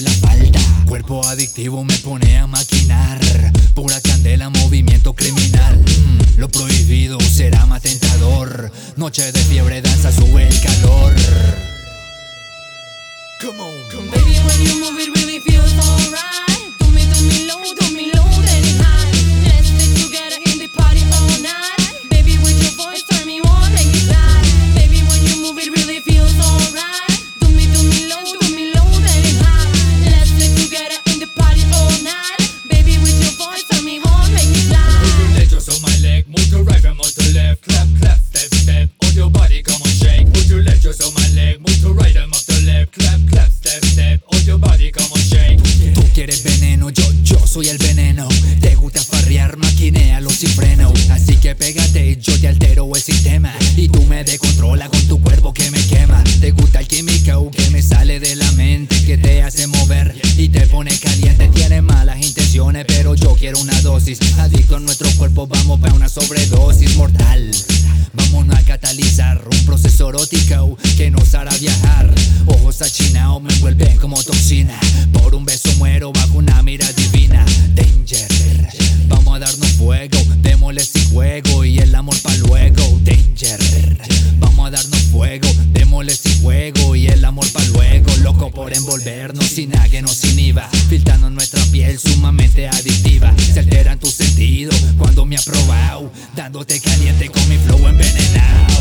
la falda Cuerpo adictivo me pone a maquinar. Pura candela, movimiento criminal. Mm, Lo prohibido será más tentador. Noche de fiebre, danza, sube el calor. Come on, come on. Baby, when you move it really feels alright. Do me, do me low, do me low, then high. Let's stay together in the party all night. Baby, with your voice turn me on, make me fly. Baby, when you move it really feels alright. Do me, do me low, do soy el veneno. Te gusta farrear, maquinealo sin freno Así que pégate, yo te altero el sistema. Y tú me descontrola con tu cuerpo que me quema. Te gusta el químico que yo quiero una dosis. Adicto a nuestro cuerpo, vamos para una sobredosis mortal. Vámonos a catalizar un proceso erótico que nos hará viajar. Ojos achinados me envuelven como toxina. Por un beso muero bajo una mira divina. Danger. Vamos a darnos fuego, démosle sin juego Y el amor pa' luego. Danger. Vamos a darnos fuego, démosle sin juego por envolvernos sin águeno, sin IVA, filtrando nuestra piel sumamente adictiva. Se alteran tus sentidos cuando me ha probado, dándote caliente con mi flow envenenado.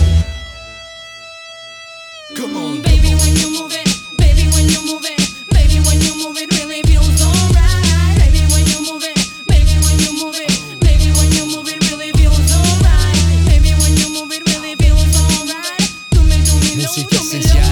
Come on, baby, when you move it, baby, when you move it, baby, when you move it, really feels alright. Baby, when you move it, baby, when you move it, baby, when you move it, really feels alright. Baby, when you move it, really feels alright. Do me, do me, no,